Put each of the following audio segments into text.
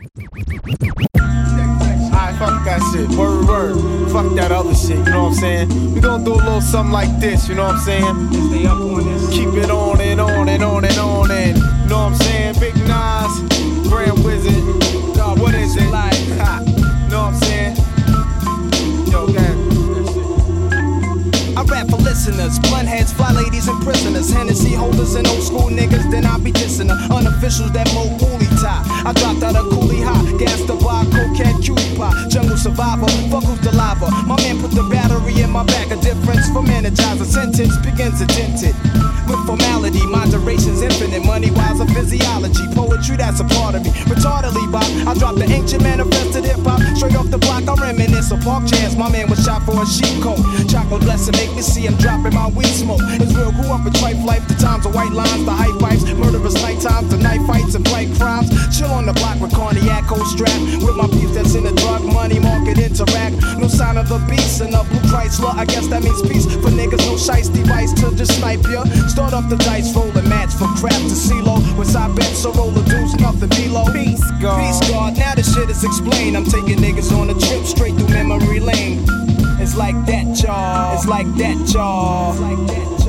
Alright, fuck that shit. Word, word. Fuck that other shit, you know what I'm saying? We gonna do a little something like this, you know what I'm saying? Stay up on this. Keep it on and on and on and on and, you know what I'm saying? Big Nas, Grand Wizard. God, what is it? Like, ha, you know what I'm saying? Yo. I rap for listeners, blunt heads, fly ladies, and prisoners. Hennessy holders and old school niggas, then I be dissing the unofficials that mo woolly I dropped out of Cooley High, gas the bar, cocaine, cutie pie, jungle survivor, fuck who's the lava. My man put the battery in my back, a difference from energizer. Sentence begins indented with formality, moderation's infinite. Money wise, a physiology, poetry that's a part of me. Retardedly, Bob, I dropped the ancient manifested hip hop straight off the block. I reminisce of Park Chance. My man was shot for a sheep coat. Chocolate blessing make me see him dropping my weed smoke. It's real, grew up in trife life. The times of white lines, the high pipes, murderous night times, the night fights and blight crimes. Chill on the block with cognac, strap. With my beef that's in the drug money market interact. No sign of the beast and a blue Chrysler. I guess that means peace for niggas. No shice device to just snipe ya. Start up the dice, roll a match for crap to CeeLo. With I bet so roll the deuce, nothing below. Peace God. Peace God. Now the shit is explained. I'm taking niggas on a trip straight through memory lane. It's like that, y'all. It's like that, y'all. It's like that,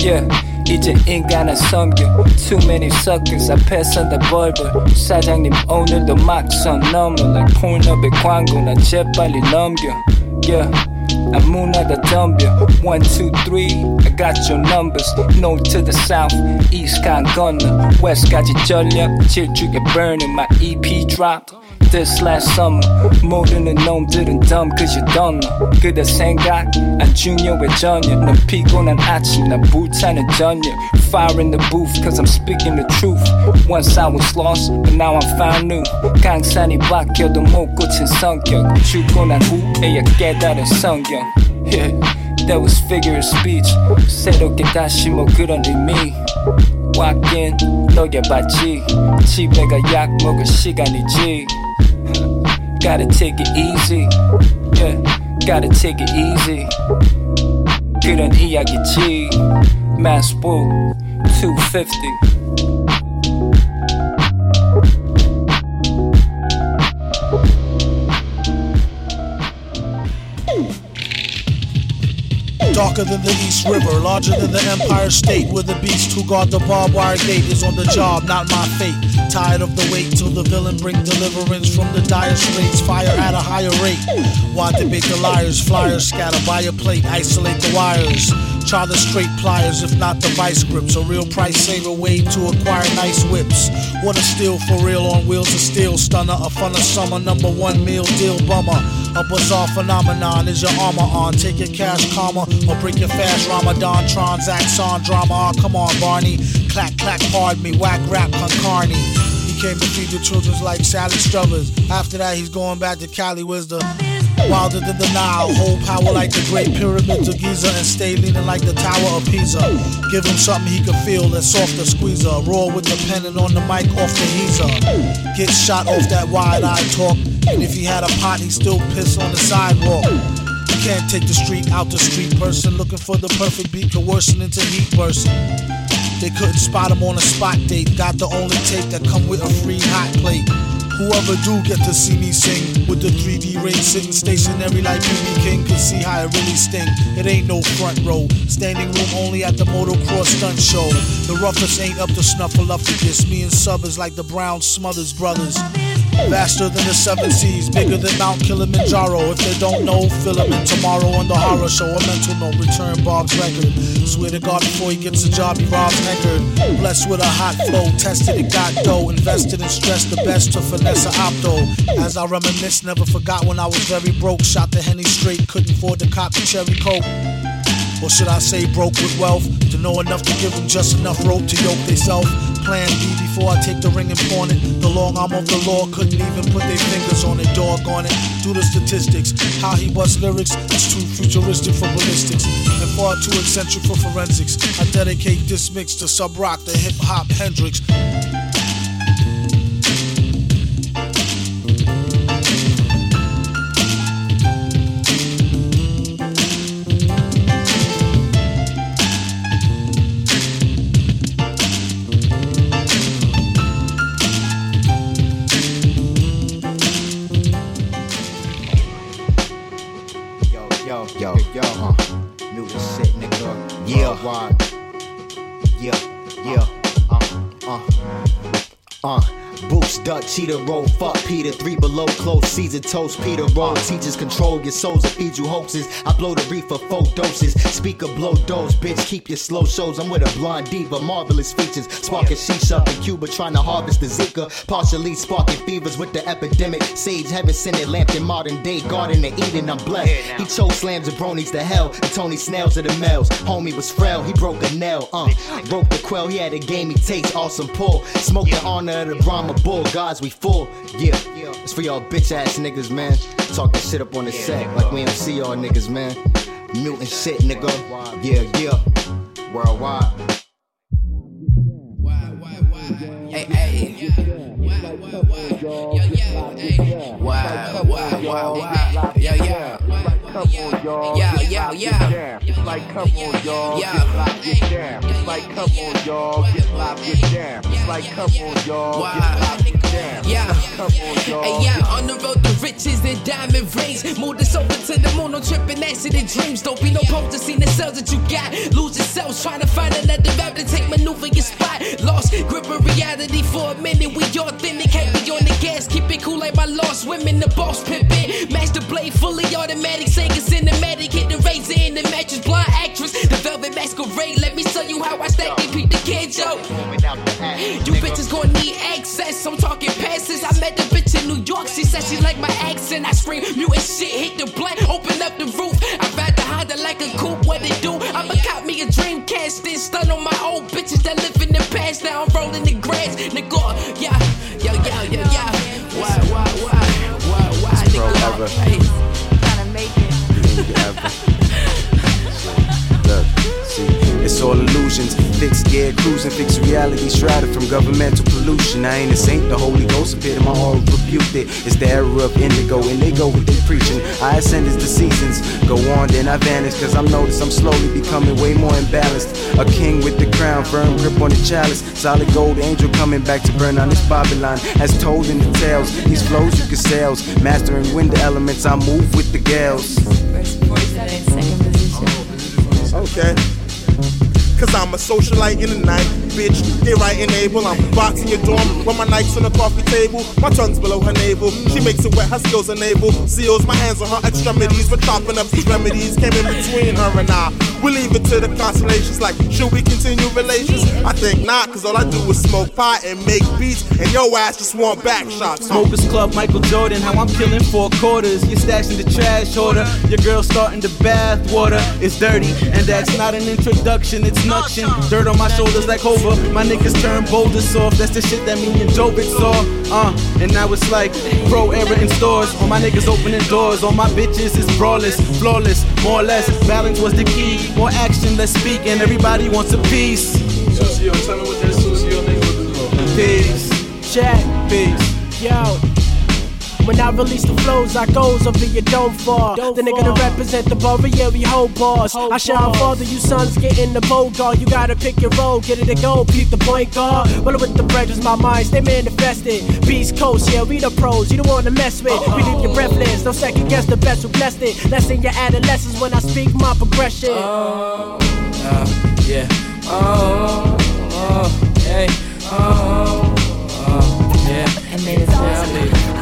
yeah 이제 인간은 섬겨 Too many suckers 앞에서 다 벌벌 사장님 오늘도 막선 넘어 Like porn업의 광고나 재빨리 넘겨 Yeah 아무나 다 덤벼 One, two, three I got your numbers North to the south East 간 건너 West까지 전력 질주게 burning My EP dropped This last summer 모르는 놈들은 dumb cause you don't know 그대 생각 안 중요해 전혀 넌 피곤한 아침 난 불타는 저녁 Fire in the booth cause I'm speaking the truth Once I was lost but now I'm found new 강산이 바뀌어도 못 고친 성격 죽고 난 후에야 깨달은 성경 Yeah That was figure of speech 새롭게 다시 뭐 그런 의미 Walk in 녹여봤지 집에 가 약 먹을 시간이지 Gotta take it easy Yeah Gotta take it easy 그런 이야기지 Massbook 250 Darker than the East River, larger than the Empire State, where the beast who guard the barbed wire gate is on the job, not my fate. Tired of the wait till the villain bring deliverance from the dire straits, fire at a higher rate. Why debate the liars? Flyers scatter by a plate, isolate the wires. Try the straight pliers, if not the vice grips. A real price saver way to acquire nice whips. What a steal for real on wheels of steel. Stunner, a fun of summer, number one meal deal bummer. A bizarre phenomenon is your armor on. Take your cash karma or break your fast Ramadan. Transact on drama. Oh, come on, Barney. Clack, clack, pardon me. Whack rap, concarney. He came to feed the children's like Sally Struthers. After that, he's going back to Cali, the wilder than the Nile. Hold power like the Great Pyramids of Giza and stay leaning like the Tower of Pisa. Give him something he can feel that's soft to squeezer. Roar with the pen and on the mic off the heezer. Get shot off that wide eye talk. And if he had a pot, he'd still piss on the sidewalk. You can't take the street out the street person looking for the perfect beat coercing into heat person. They couldn't spot him on a spot date. Got the only tape that come with a free hot plate. Whoever do get to see me sing with the 3D ring sitting stationary like BB King can see how it really sting. It ain't no front row, standing room only at the motocross stunt show. The roughest ain't up to snuffleupagus. Me and Sub is like the Brown Smothers brothers. Faster than the seven seas, bigger than Mount Kilimanjaro. If they don't know, fill them in tomorrow on the horror show. A mental note, return Bob's record. Swear to God, before he gets a job, he robs Eckerd. Blessed with a hot flow, tested it, got dough. Invested and stressed the best to finesse a opto. As I reminisce, never forgot when I was very broke. Shot the henny straight, couldn't afford to cop the cherry coke. Or should I say broke with wealth? To know enough to give them just enough rope to yoke theyself. Plan B before I take the ring and pawn it. The long arm of the law couldn't even put their fingers on it. dog on it. Do the statistics. How he busts lyrics is too futuristic for ballistics and far too eccentric for forensics. I dedicate this mix to Subroc, the hip hop Hendrix. Cheetah, roll, fuck Peter. Three below, close, season toast, Peter, roll. Teachers control your souls and feed you hoaxes. I blow the reef reefer, four doses. Speaker, blow dose, bitch, keep your slow shows. I'm with a blonde diva, marvelous features. Sparking shisha up in Cuba, trying to harvest the Zika. Partially sparking fevers with the epidemic. Sage, heaven sent it, lamp in modern day. Garden of Eden, I'm blessed. He chose slams and bronies to hell. And Tony snails to the males. Homie was frail, he broke a nail, uh. Broke the quell, he had a game he takes, awesome pull. Smoke the honor of the Brahma bull, gods we full. Yeah, yeah. it's for y'all bitch ass niggas, man. Talk that shit up on the set, like we don't see y'all niggas, man. Mutant shit, nigga. Yeah, yeah. Worldwide. Hey, hey. Wow, wow, wow, wow. Yeah, yeah. Yeah, Why? Why? yeah, yeah. It's like, come on, y'all. Yeah. Get live, get down. It's like, come on, y'all. Get live, get down. It's like, come on, y'all. Get live, get down. Yeah. Come on, y'all. Hey, yeah, on the road to riches and diamond rings. Move this over to the moon, no tripping accident dreams. Don't be no poster, see the cells that you got. Lose yourselves, trying to find another rap to take maneuver your spot. Lost grip of reality for a minute. We authentic, can't be on the gas. Keep it cool like my lost women, the boss pimpin'. Match the blade fully automatic, Sega cinematic. Hit the razor in the mattress, blind actress. The velvet masquerade, let me show you how I stack it. Peep the kid, yo. You bitches gonna need access. I'm talking passes. I met the bitch in New York. She said she like my accent. I scream mutant shit. Hit the blank. Open up the roof. I ride the Honda like a coupe. What it do? I'ma cop me a Dreamcast. Then stun on my old bitches that live in the past. Now I'm rolling the grass. Nigga, yeah, yeah, yeah, yeah, yeah. Why, why, why, why, why, Bro, nigga? ever. Hey. Think ever. Look, it's all illusions. Fixed gear cruising, fixed reality shrouded from governmental pollution. I ain't a saint, the Holy Ghost appeared in my aura, rebuked it. It's the era of indigo, and they go with their preaching. I ascend as the seasons go on, then I vanish, cause I'm noticed I'm slowly becoming way more imbalanced. A king with the crown, firm grip on the chalice. Solid gold angel coming back to burn on this Babylon. As told in the tales, these flows you can sales. Mastering wind elements, I move with the gales. Verse 47, second position. Okay. Cause I'm a socialite in the night, bitch. They right enable. I'm boxing your dorm with my Nikes on the coffee table. My tongue's below her navel. She makes it wet, her skills enable. Seals my hands on her extremities. We're chopping up these remedies. Came in between her and I. We leave it to the constellations. Like, should we continue relations? I think not, cause all I do is smoke pot and make beats. And your ass just want back shots. Smokers Club, Michael Jordan, how I'm killing four quarters. You're stashing the trash order. Your girl starting the bath water. It's dirty, and that's not an introduction, it's nuction. Dirt on my shoulders like Hova. My niggas turn boulders soft. That's the shit that me and Jobit saw. Uh, and now it's like pro era in stores. All my niggas opening doors. All my bitches is brawless, flawless, more or less. Balance was the key. More action, less speak, and everybody wants a piece. Sucio, tell me what that Sucio nigga Peace. Check. Peace. Yo. When I release the flows, I goes over your dome for. The nigga to represent the borough, yeah, we hold bars. I shine farther, you sons get in the bowl guard. You gotta pick your role, get it to go, peep the point guard. Rolling with the brethren, my mind stay manifested. Beast Coast, yeah, we the pros, you don't wanna mess with. We leave you breathless, no second guess the best who blessed it. Lesson your adolescence when I speak my progression. Uh, yeah. Oh, oh, hey. Oh, oh, yeah. And then it's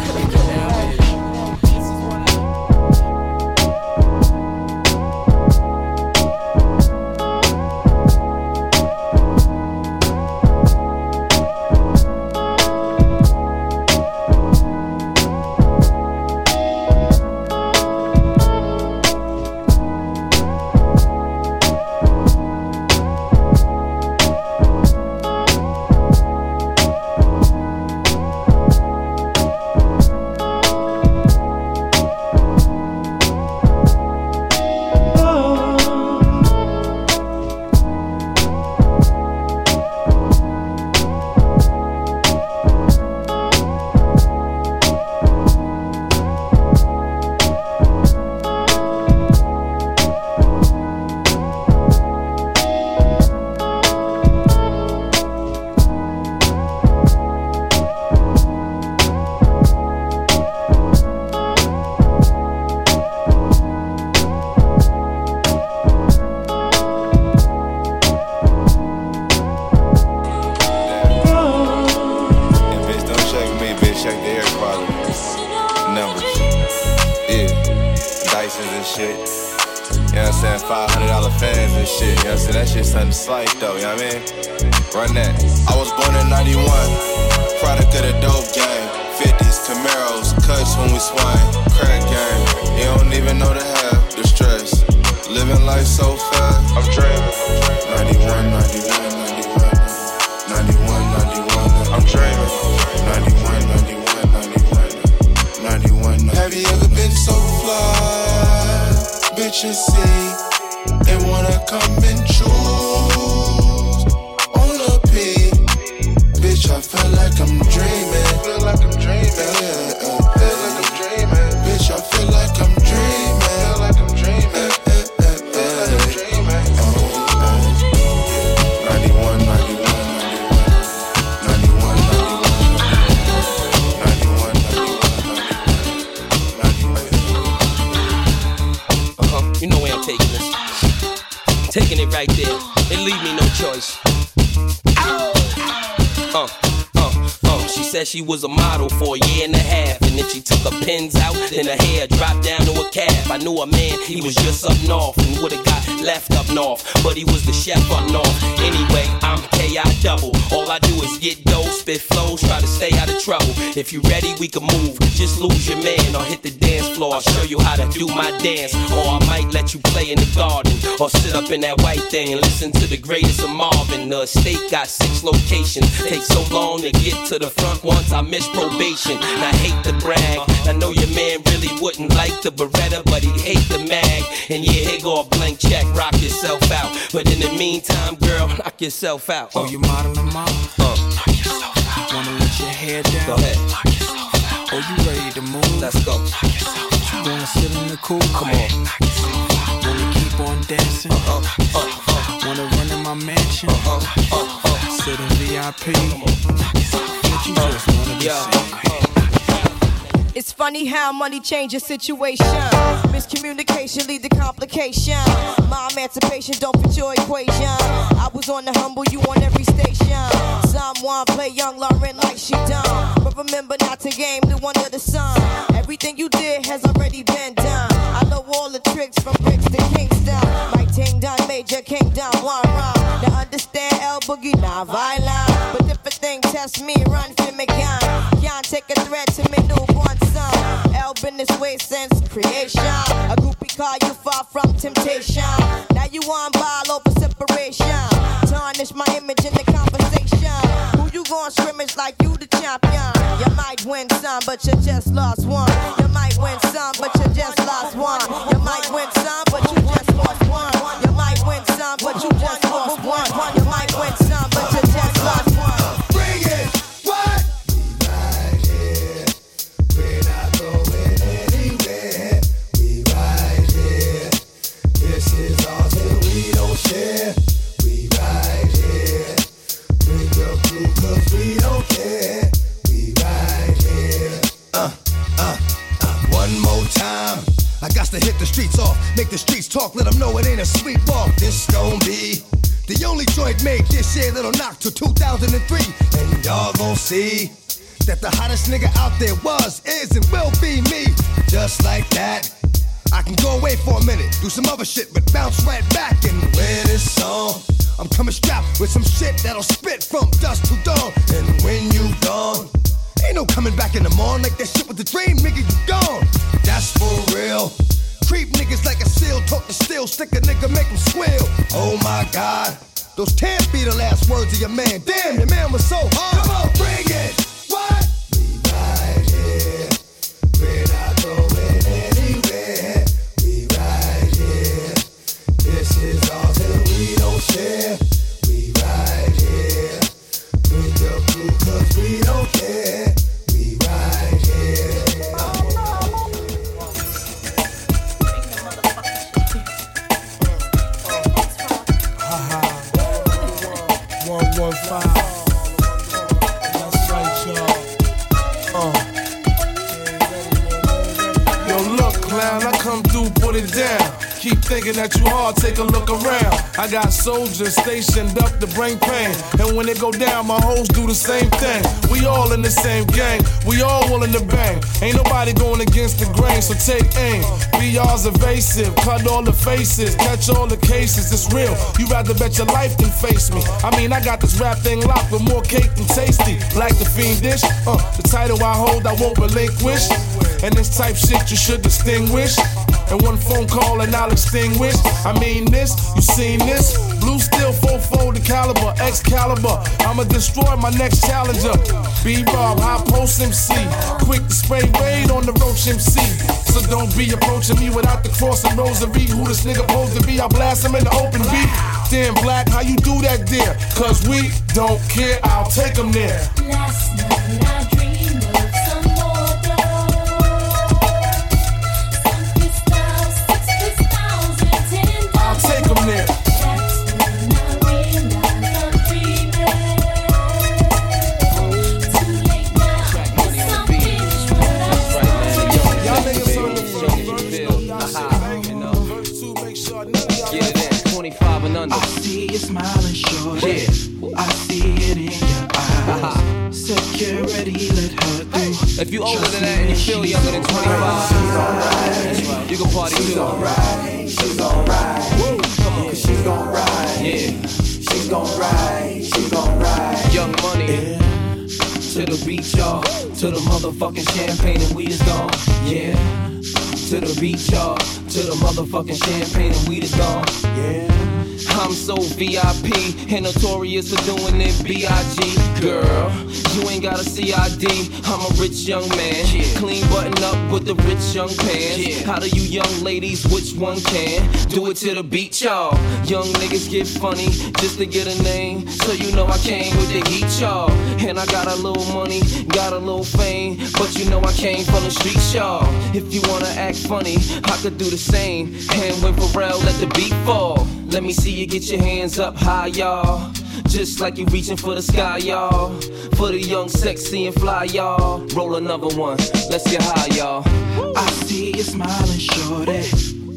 Taking it right there. It leave me no choice. Uh, uh, said she was a model for a year and a half. And then she took her pins out, then her hair dropped down to a calf. I knew a man, he was just up north and would've got left up north. But he was the chef up north. Anyway, I'm KI double. All I do is get dough, spit flows, try to stay out of trouble. If you ready, we can move. Just lose your man or hit the dance floor. I'll show you how to do my dance. Or I might let you play in the garden. Or sit up in that white thing and listen to the greatest of Marvin. The estate got six locations. Takes so long to get to the front once I miss probation. And I hate to brag. I know your man really wouldn't like the Beretta, but he hate the mag. And yeah, here go a blank check, rock yourself out. But in the meantime, girl, knock yourself out. Oh, you modeling, mom? Uh. Knock yourself out. Wanna let your hair down? Go ahead. Knock yourself out. Oh, you ready to move? Let's go. Knock yourself out. You wanna sit in the cool? Come on. Knock yourself out. Wanna keep on dancing? Uh-huh. Out. Wanna run in my mansion? Uh-huh. Uh-huh. Sit in VIP? Knock yourself out. It's funny how money changes situation. Miscommunication lead to complication. My emancipation don't fit your equation. I was on the humble, you on every station. Someone play young Lauren like she done. But remember not to game the one of the sun. Everything you did has already been done. I know all the tricks from bricks to Kingston. My ting done major king done one. Now understand El Boogie not violent. But if a thing test me, run for me gun. Can't take a threat to me newborn son. El been this way since creation. A groupie call you far from temptation. Now you on ball over separation. Tarnish my image in the conversation. Who you gon' scrimmage like you the champion? You might win some, but you just lost one. You might win some, but you just lost one. You might win some, but you just lost one. You might win some, but you just lost one. You might win some, but you time. I got to hit the streets off, make the streets talk, let them know it ain't a sweet walk. This gon' be the only joint made this year that'll knock till 2003. And y'all gon' see that the hottest nigga out there was, is, and will be me. Just like that. I can go away for a minute, do some other shit, but bounce right back and wear this song. I'm coming strapped with some shit that'll spit from dusk to dawn. And when you gone, ain't no coming back in the morning like that shit with the dream, nigga, you gone. That's for real. Creep niggas like a seal, talk to steel, stick a nigga, make him squeal. Oh my god, those can't be the last words of your man. Damn, your man was so hard. Come on, bring it. What? Thinking. that you hard, take a look around. I got soldiers stationed up to bring pain. And when they go down, my hoes do the same thing. We all in the same gang, we all willing to bang. Ain't nobody going against the grain, so take aim. BR's evasive, cut all the faces, catch all the cases. It's real. You rather bet your life than face me. I mean, I got this rap thing locked with more cake than tasty. Like the fiend dish, uh, the title I hold, I won't relinquish. And this type shit you should distinguish. And one phone call and I'll extinguish. I mean this, you seen this? Blue steel, full fold, the caliber, Excalibur. I'ma destroy my next challenger. B Rob, high post MC. Quick to spray raid on the Roach MC. So don't be approaching me without the cross and rosary. Who this nigga supposed to be? I blast him in the open beat. Damn black, how you do that, dear? Cause we don't care, I'll take him there. If you older than that and you feel younger than 25, you can party too. She's alright, she's alright. On. She's gon' ride. Yeah. She's gon' ride. She's gon' ride. Young money. Yeah. To the beach, y'all. To the motherfucking champagne and weed is gone. Yeah. To the beach, y'all. To the motherfucking champagne and weed is gone. Yeah. I'm so VIP and notorious for doing it B.I.G. Girl, you ain't got a CID. I'm a rich young man. Yeah. Clean button up with the rich young pants. How do you young ladies, which one can? Do it to the beat, y'all. Young niggas get funny just to get a name. So you know I came with the heat, y'all. And I got a little money, got a little fame. But you know I came from the streets, y'all. If you wanna act funny, I could do the same. And when Pharrell let the beat fall, let me see you get your hands up high, y'all. Just like you reaching for the sky, y'all. For the young, sexy, and fly, y'all. Roll another one. Let's get high, y'all. I see you smiling, shorty.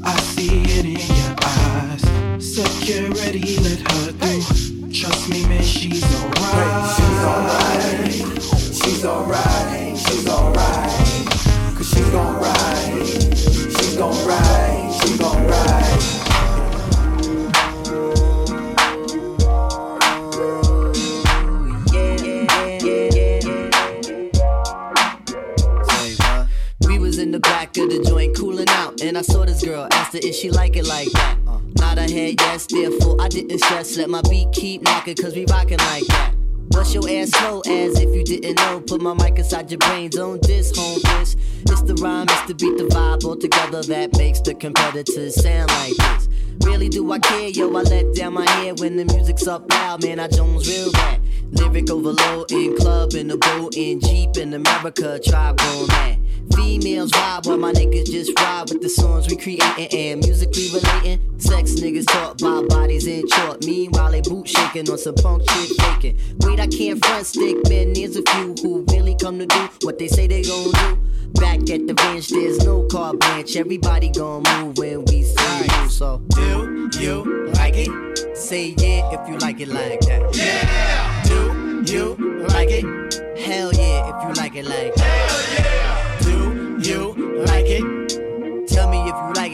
I see it in your eyes. Security, let her through. Trust me, man, she's alright. She's alright. She's alright. She's alright. Cause she's gon' ride. She's gon' ride. Girl. Asked her if she like it like that. Uh, nod her head yes, therefore I didn't stress. Let my beat keep knocking, cause we rockin' like that. Bust your ass slow as if you didn't know. Put my mic inside your brain, don't diss, home this. It's the rhyme, it's the beat, the vibe all together that makes the competitors sound like this. Really do I care, yo? I let down my hair when the music's up loud, man. I Jones real bad. Lyric overload in club, in the boat, in Jeep, in America, tribe going mad. Females vibe while my niggas just ride with the songs we creating and musically relating. Sex niggas talk about bodies in short. Meanwhile, they boot shaking on some punk shit faking. Wait, I can't front stick, man. There's a few who really come to do what they say they gon' do. Back at the bench, there's no car branch. Everybody gon' move when we say you. So, do you like it? Say yeah if you like it like that. Yeah! Do you like it? Hell yeah if you like it like that. Hell yeah!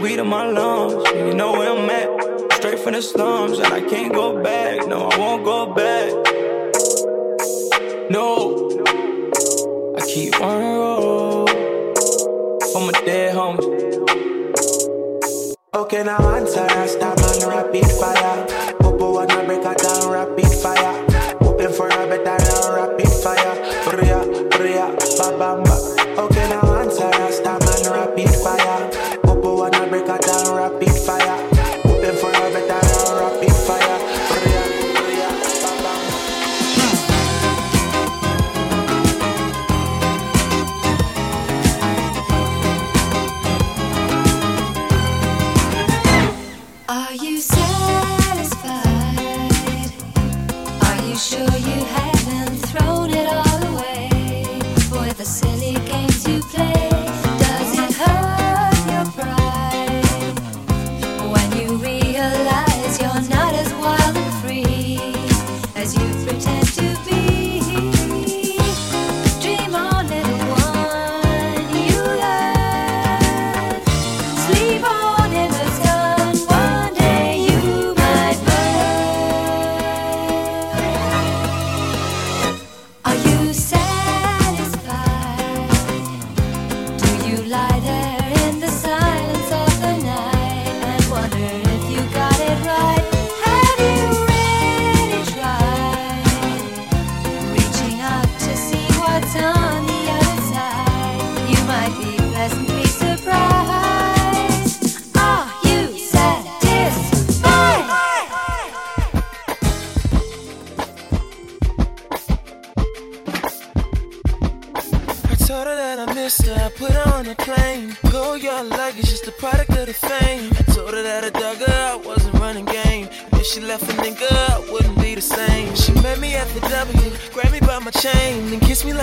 weed in my lungs. You know where I'm at. Straight from the slums, and I can't go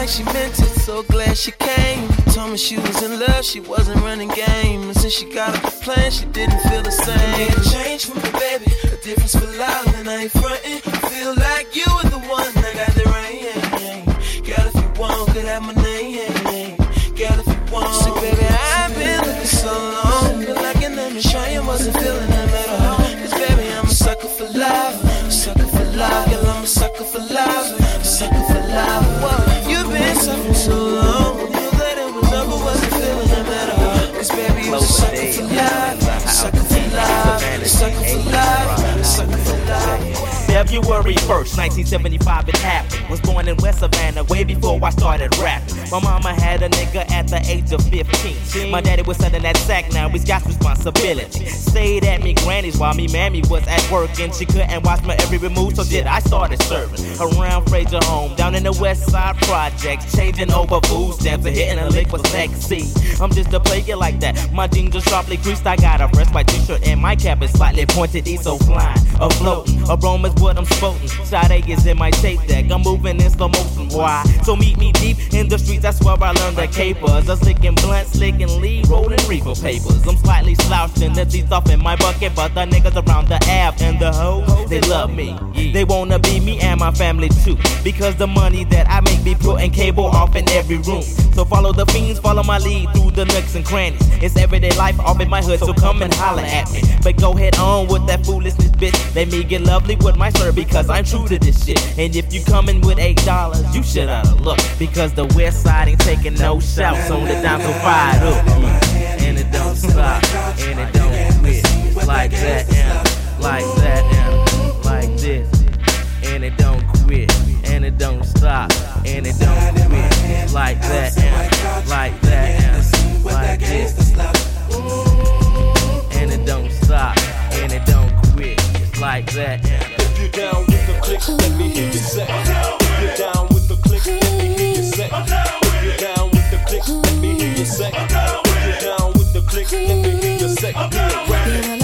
like she meant it. So glad she came. Told me she was in love, she wasn't running game. And since she got the plane, she didn't feel the same. Need a change from me, baby. A difference for love, and I ain't frontin'. February 1st, 1975, it happened. Was born in West Savannah way before I started rapping. My mama had a nigga at the age of 15. My daddy was sending that sack, now he's got responsibility. Stayed at me granny's while me mammy was at work and she couldn't watch my every move, so did I started serving around Fraser home, down in the West Side projects, changing over food stamps and hitting a lick for sexy. I'm just a player like that. My jeans are sharply creased, I got a fresh white t-shirt and my cap is slightly pointed, east so flying, afloating. Aroma's what I'm sporting. Sade is in my tape deck. I'm moving in slow motion. Why? So meet me deep in the streets. That's where I learned the capers. I'm slicking blunt, slicking lead, rolling reefer papers. I'm slightly slouching the teeth off in my bucket, but the niggas around the app and the hoes, they love me. They wanna be me and my family too. Because the money that I make be putting cable off in every room. So follow the fiends, follow my lead through the nooks and crannies. It's everyday life off in my hood, so come and holler at me. But go head on with that foolishness, bitch. Let me get lovely with my sir because I'm true to this shit. And if you coming with eight dollars, you should oughta look. Because the west side ain't taking no shouts on the down so fired up. And it don't stop, and it don't quit. Like that, and like that, and like this. And it don't quit, and it don't stop, and it don't quit. Like that, and like that, and like this. And it don't stop, and it don't quit. It's like that, and If you're down with the click, let me hear you say. If you're down with the click, let me hear you say. If you're down with the click, let me hear you say. If you're down with the click, let me hear you say.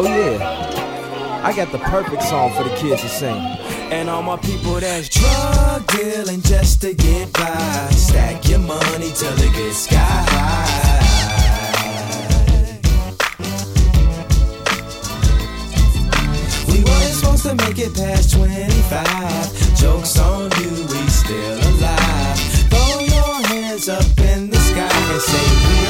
Oh yeah, I got the perfect song for the kids to sing. And all my people that's drug dealing just to get by. Stack your money till it gets sky high. We weren't supposed to make it past 25. Jokes on you, we still alive. Throw your hands up in the sky and say,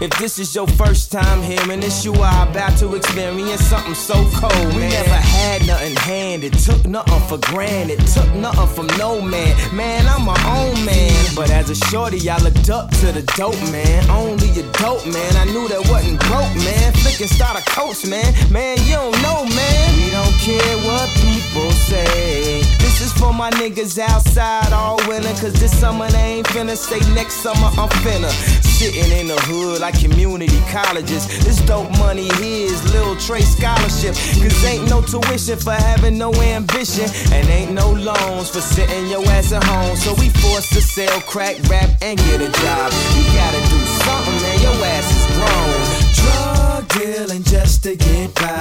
If this is your first time hearing this, you are about to experience something so cold. We man. never had nothing handed, took nothing for granted, took nothing from no man. Man, I'm my own man. But as a shorty, I looked up to the dope man. Only a dope man. I knew that wasn't broke, man. Flicking starter coats, man. Man, you don't know, man. We don't care what people say. Is for my niggas outside, all willing. Cause this summer they ain't finna stay next summer I'm finna. Sitting in the hood like community colleges. This dope money here is Lil Trey scholarship. Cause ain't no tuition for having no ambition. And ain't no loans for sitting your ass at home. So we forced to sell crack, rap, and get a job. You gotta do something, man. Your ass is grown. Drug dealing just to get by.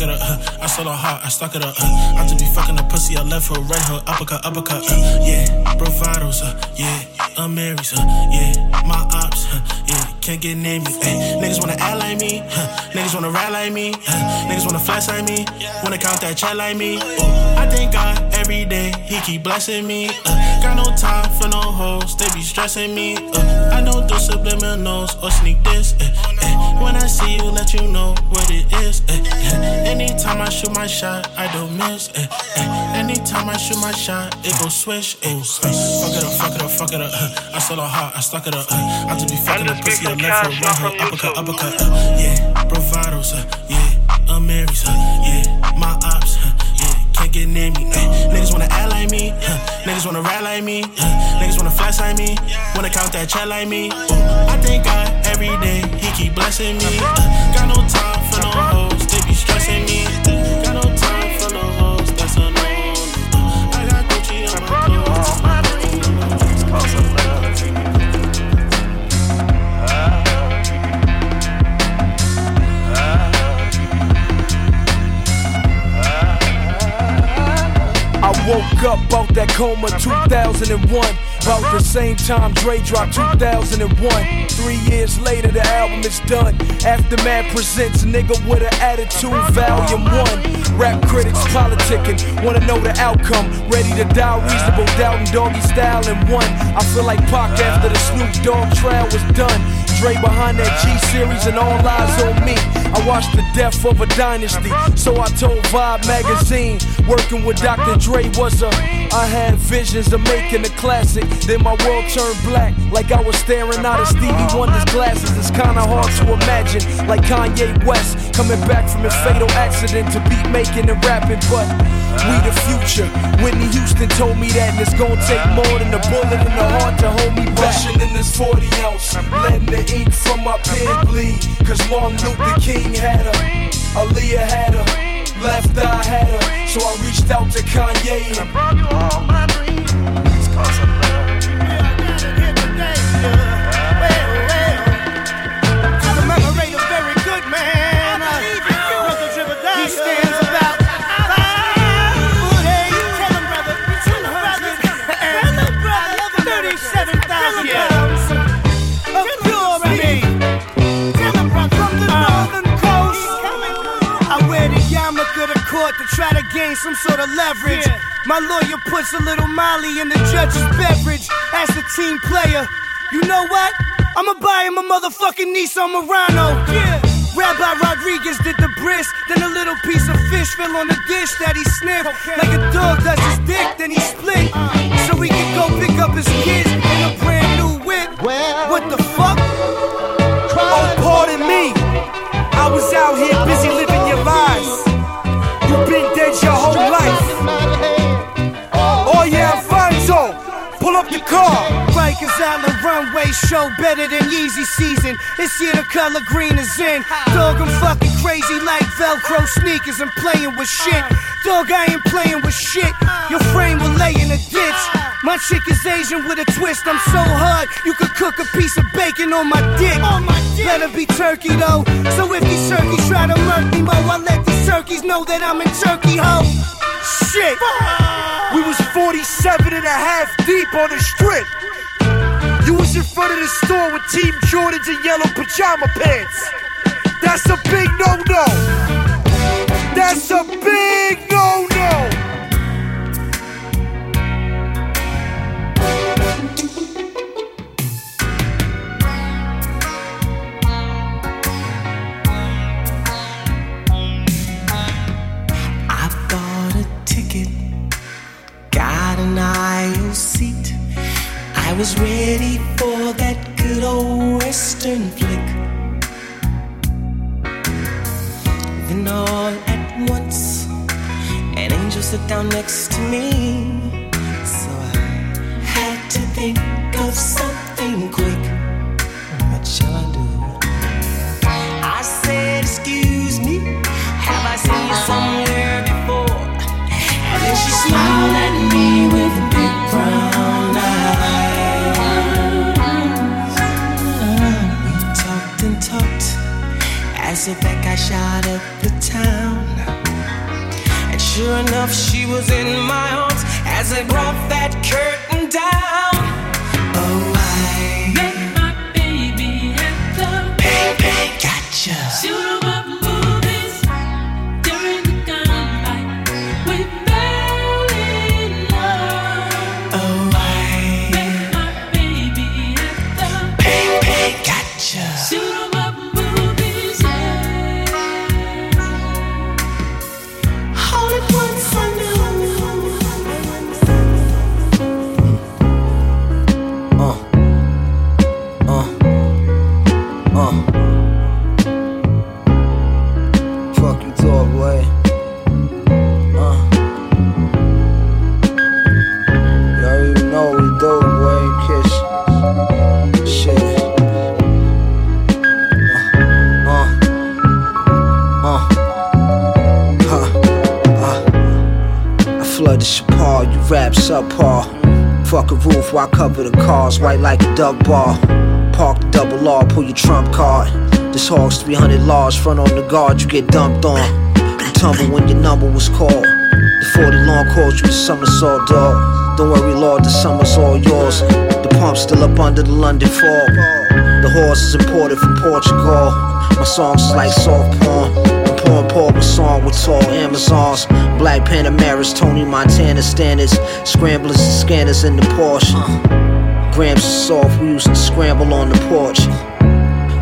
Up. huh. I saw the heart, I stuck it up. Uh, I just be fucking a pussy, I left her right hook, uppercut, uppercut. Uh, yeah, bravados, uh, yeah, Amiris, uh, yeah, my ops, uh, yeah, can't get near me. Ay, niggas wanna act like me, niggas wanna rap like me, uh, niggas wanna flash like me, wanna count that chat like me. Ooh, I thank God every day, He keep blessing me. Uh, got no time for no hoes, they be stressing me. Uh, I don't do subliminals or sneak this. eh, eh. When I see you, let you know what it is. eh, eh. Anytime I shoot my shot, I don't miss. Anytime I shoot my shot, it go swish. Fuck it up, fuck it up, fuck it up. I saw the heart, I stuck it up. I just be fucking the pussy, I left her, right her, uppercut, uppercut. Yeah, bravados, yeah, Amiris, yeah, my ops, uh, yeah, can't get near me. eh. Niggas wanna act like me, huh. niggas wanna rap like me, huh. niggas wanna flash like me, wanna count that chat like me. Ooh, I thank God every day, He keep blessing me. Uh, got no time for no hoes, they be stressing me. Woke up out that coma 2001. About the same time Dre dropped 2001. Three years later, the album is done. Aftermath presents Nigga with an Attitude, Volume 1. Rap critics politicking, wanna know the outcome. Ready to die, reasonable doubt and doggy style in one. I feel like Pac after the Snoop Dogg trial was done. Dre behind that G series and all eyes on me. I watched the death of a dynasty, so I told Vibe magazine. Working with Dr. Dre was a. I had visions of making a classic. Then my world turned black, like I was staring out of Stevie Wonder's glasses. It's kinda hard to imagine, like Kanye West coming back from a fatal accident to beat making and rapping. But we the future. Whitney Houston told me that, and it's gonna take more than a bullet in the heart to hold me back. Rushing in this 40 ounce, letting the ink from my pen bleed. Cause Martin Luther King had her, Aaliyah had her, left I had her. So I reached out to Kanye and brought you all my dreams. Gain some sort of leverage. My lawyer puts a little Molly in the judge's beverage as a team player. You know what? I'ma buy him a motherfucking Nissan Murano. Yeah. Rabbi Rodriguez did the brisk, then a little piece of fish fell on the dish that he sniffed. Like a dog does his dick, then he split. Uh. So he could go pick up his kids in a brand new whip. What show better than Yeezy season. This year the color green is in. Dog, I'm fucking crazy like Velcro sneakers I'm playing with shit. Dog, I ain't playing with shit. Your frame will lay in a ditch. My chick is Asian with a twist. I'm so hard, you could cook a piece of bacon on my dick. Let her be turkey though. So if these turkeys try to murk me, mo, I let these turkeys know that I'm in Turkey, ho. Shit. We was 47 and a half deep on the strip. You was in front of the store with Team Jordans and yellow pajama pants. That's a big no-no. That's a big no-no. Was ready for that good old western flick. Then all at once, an angel sat down next to me. So I had to think that guy shot up the town. And sure enough, she was in my arms as I brought that curtain down. Oh, I met my baby at the Bang Bang Gotcha. Shoot you, boy. Uh. Even know we do, boy. Kiss. Shit. Uh. Uh. Uh. Huh. Uh. I flooded Chapal, you rap subpar. Fuck a roof, why cover the cars? White like a duck bar. Park the double R, pull your trump card. This hog's 300 large, front on the guard, you get dumped on. Tumble when your number was called. The 40 long calls you a somersault, dog. Don't worry, Lord, the summer's all yours. The pump's still up under the London fog. The horse is imported from Portugal. My songs like soft porn. Pouring Paul with song with tall Amazons. Black Panameras, Tony Montana standards. Scramblers and scanners in the Porsche. Grams of soft, we used to scramble on the porch.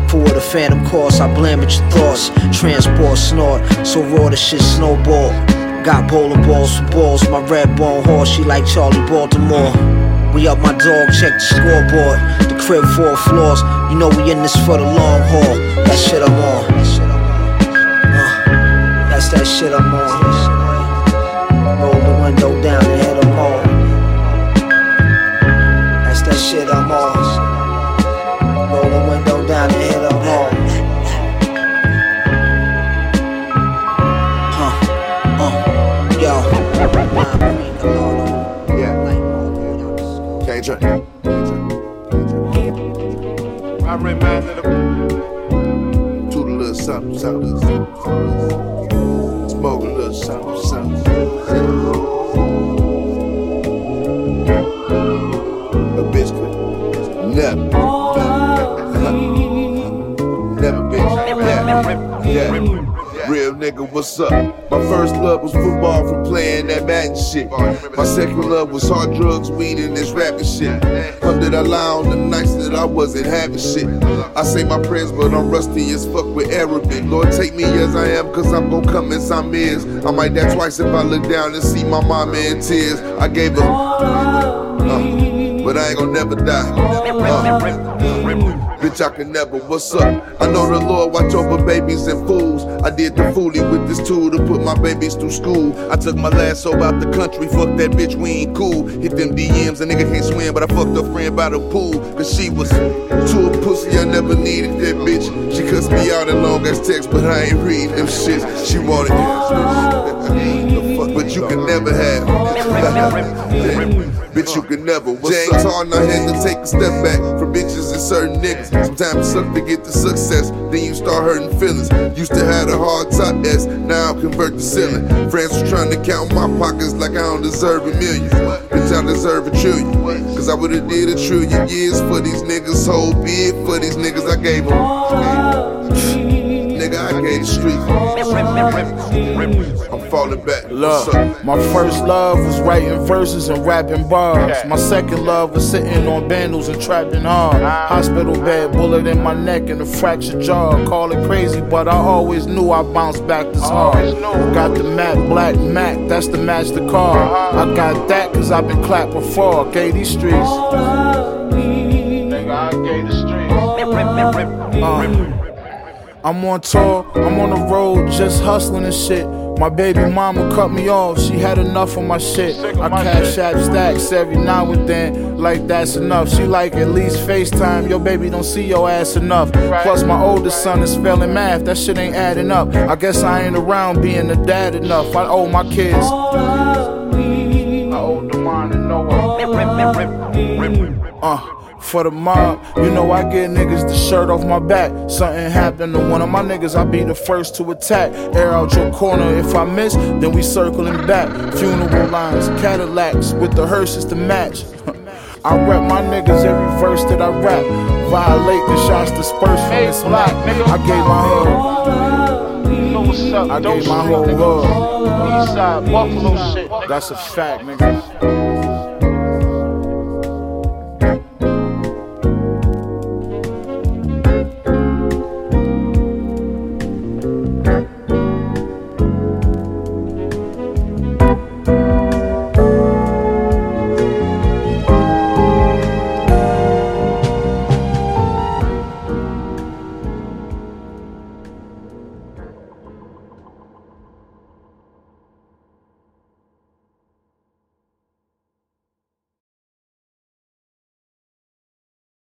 For the phantom course, I blame at your thoughts. Transport snort, so raw the shit snowball. Got bowling balls for balls, my red bone horse, she like Charli Baltimore. We up my dog, check the scoreboard. The crib four floors, you know we in this for the long haul. That shit I'm on. Uh, that's that shit I'm on. Was hard drugs, weed, and this rapping shit. Did I lie on the nights that I wasn't having shit. I say my prayers, but I'm rusty as fuck with Arabic. Lord, take me as I am, cause I'm gon' come as I'm is. I might die twice if I look down and see my mama in tears. I gave her. Uh, but I ain't gonna never die. Uh, bitch, I can never. What's up? I know the Lord watch over babies and fools. I did the foolie with this tool to put my babies through school. I took my last soul out the country. Fuck that bitch, we ain't cool. Hit them DMs, a nigga can't swim, but I fucked her friend by the pool. Cause she was too a pussy, I never needed that bitch. She cussed me out in long ass text, but I ain't reading them shits. She wanted the fuck, but you can never have. Bitch, you can never. James Harden, I had to take a step back for bitches and certain niggas. Sometimes it suck to get the success, then you start hurting feelings. Used to have a hard top S, now I convert the ceiling. Friends was trying to count my pockets like I don't deserve a million. Bitch, I deserve a trillion. Cause I would've did a trillion years for these niggas. Whole bid for these niggas, I gave them. Nigga, I gave the street. I'm falling back. Look, my first love was writing verses and rapping bars. My second love was sitting on bandals and trapping hard. Hospital bed, bullet in my neck and a fractured jaw. Call it crazy, but I always knew I bounced back this hard. Got the Mac, Black Mac, that's the match the car. I got that cause I've been clapped before. Gave these streets. Nigga, I gave the streets. Uh, I'm on tour, I'm on the road, just hustling and shit. My baby mama cut me off, she had enough of my shit. I cash app stacks every now and then, like that's enough. She like at least FaceTime, your baby don't see your ass enough. Plus, my oldest son is failing math, that shit ain't adding up. I guess I ain't around being a dad enough. I owe my kids. I owe Demond and Noah. Uh for the mob. You know I get niggas the shirt off my back. Something happened to one of my niggas, I be the first to attack. Air out your corner. If I miss, then we circling back. Funeral lines, Cadillacs with the hearses to match. I rep my niggas every verse that I rap. Violate the shots dispersed from this map. I gave my hood. I gave my whole world. Eastside uh, Buffalo shit. That's a fact, nigga.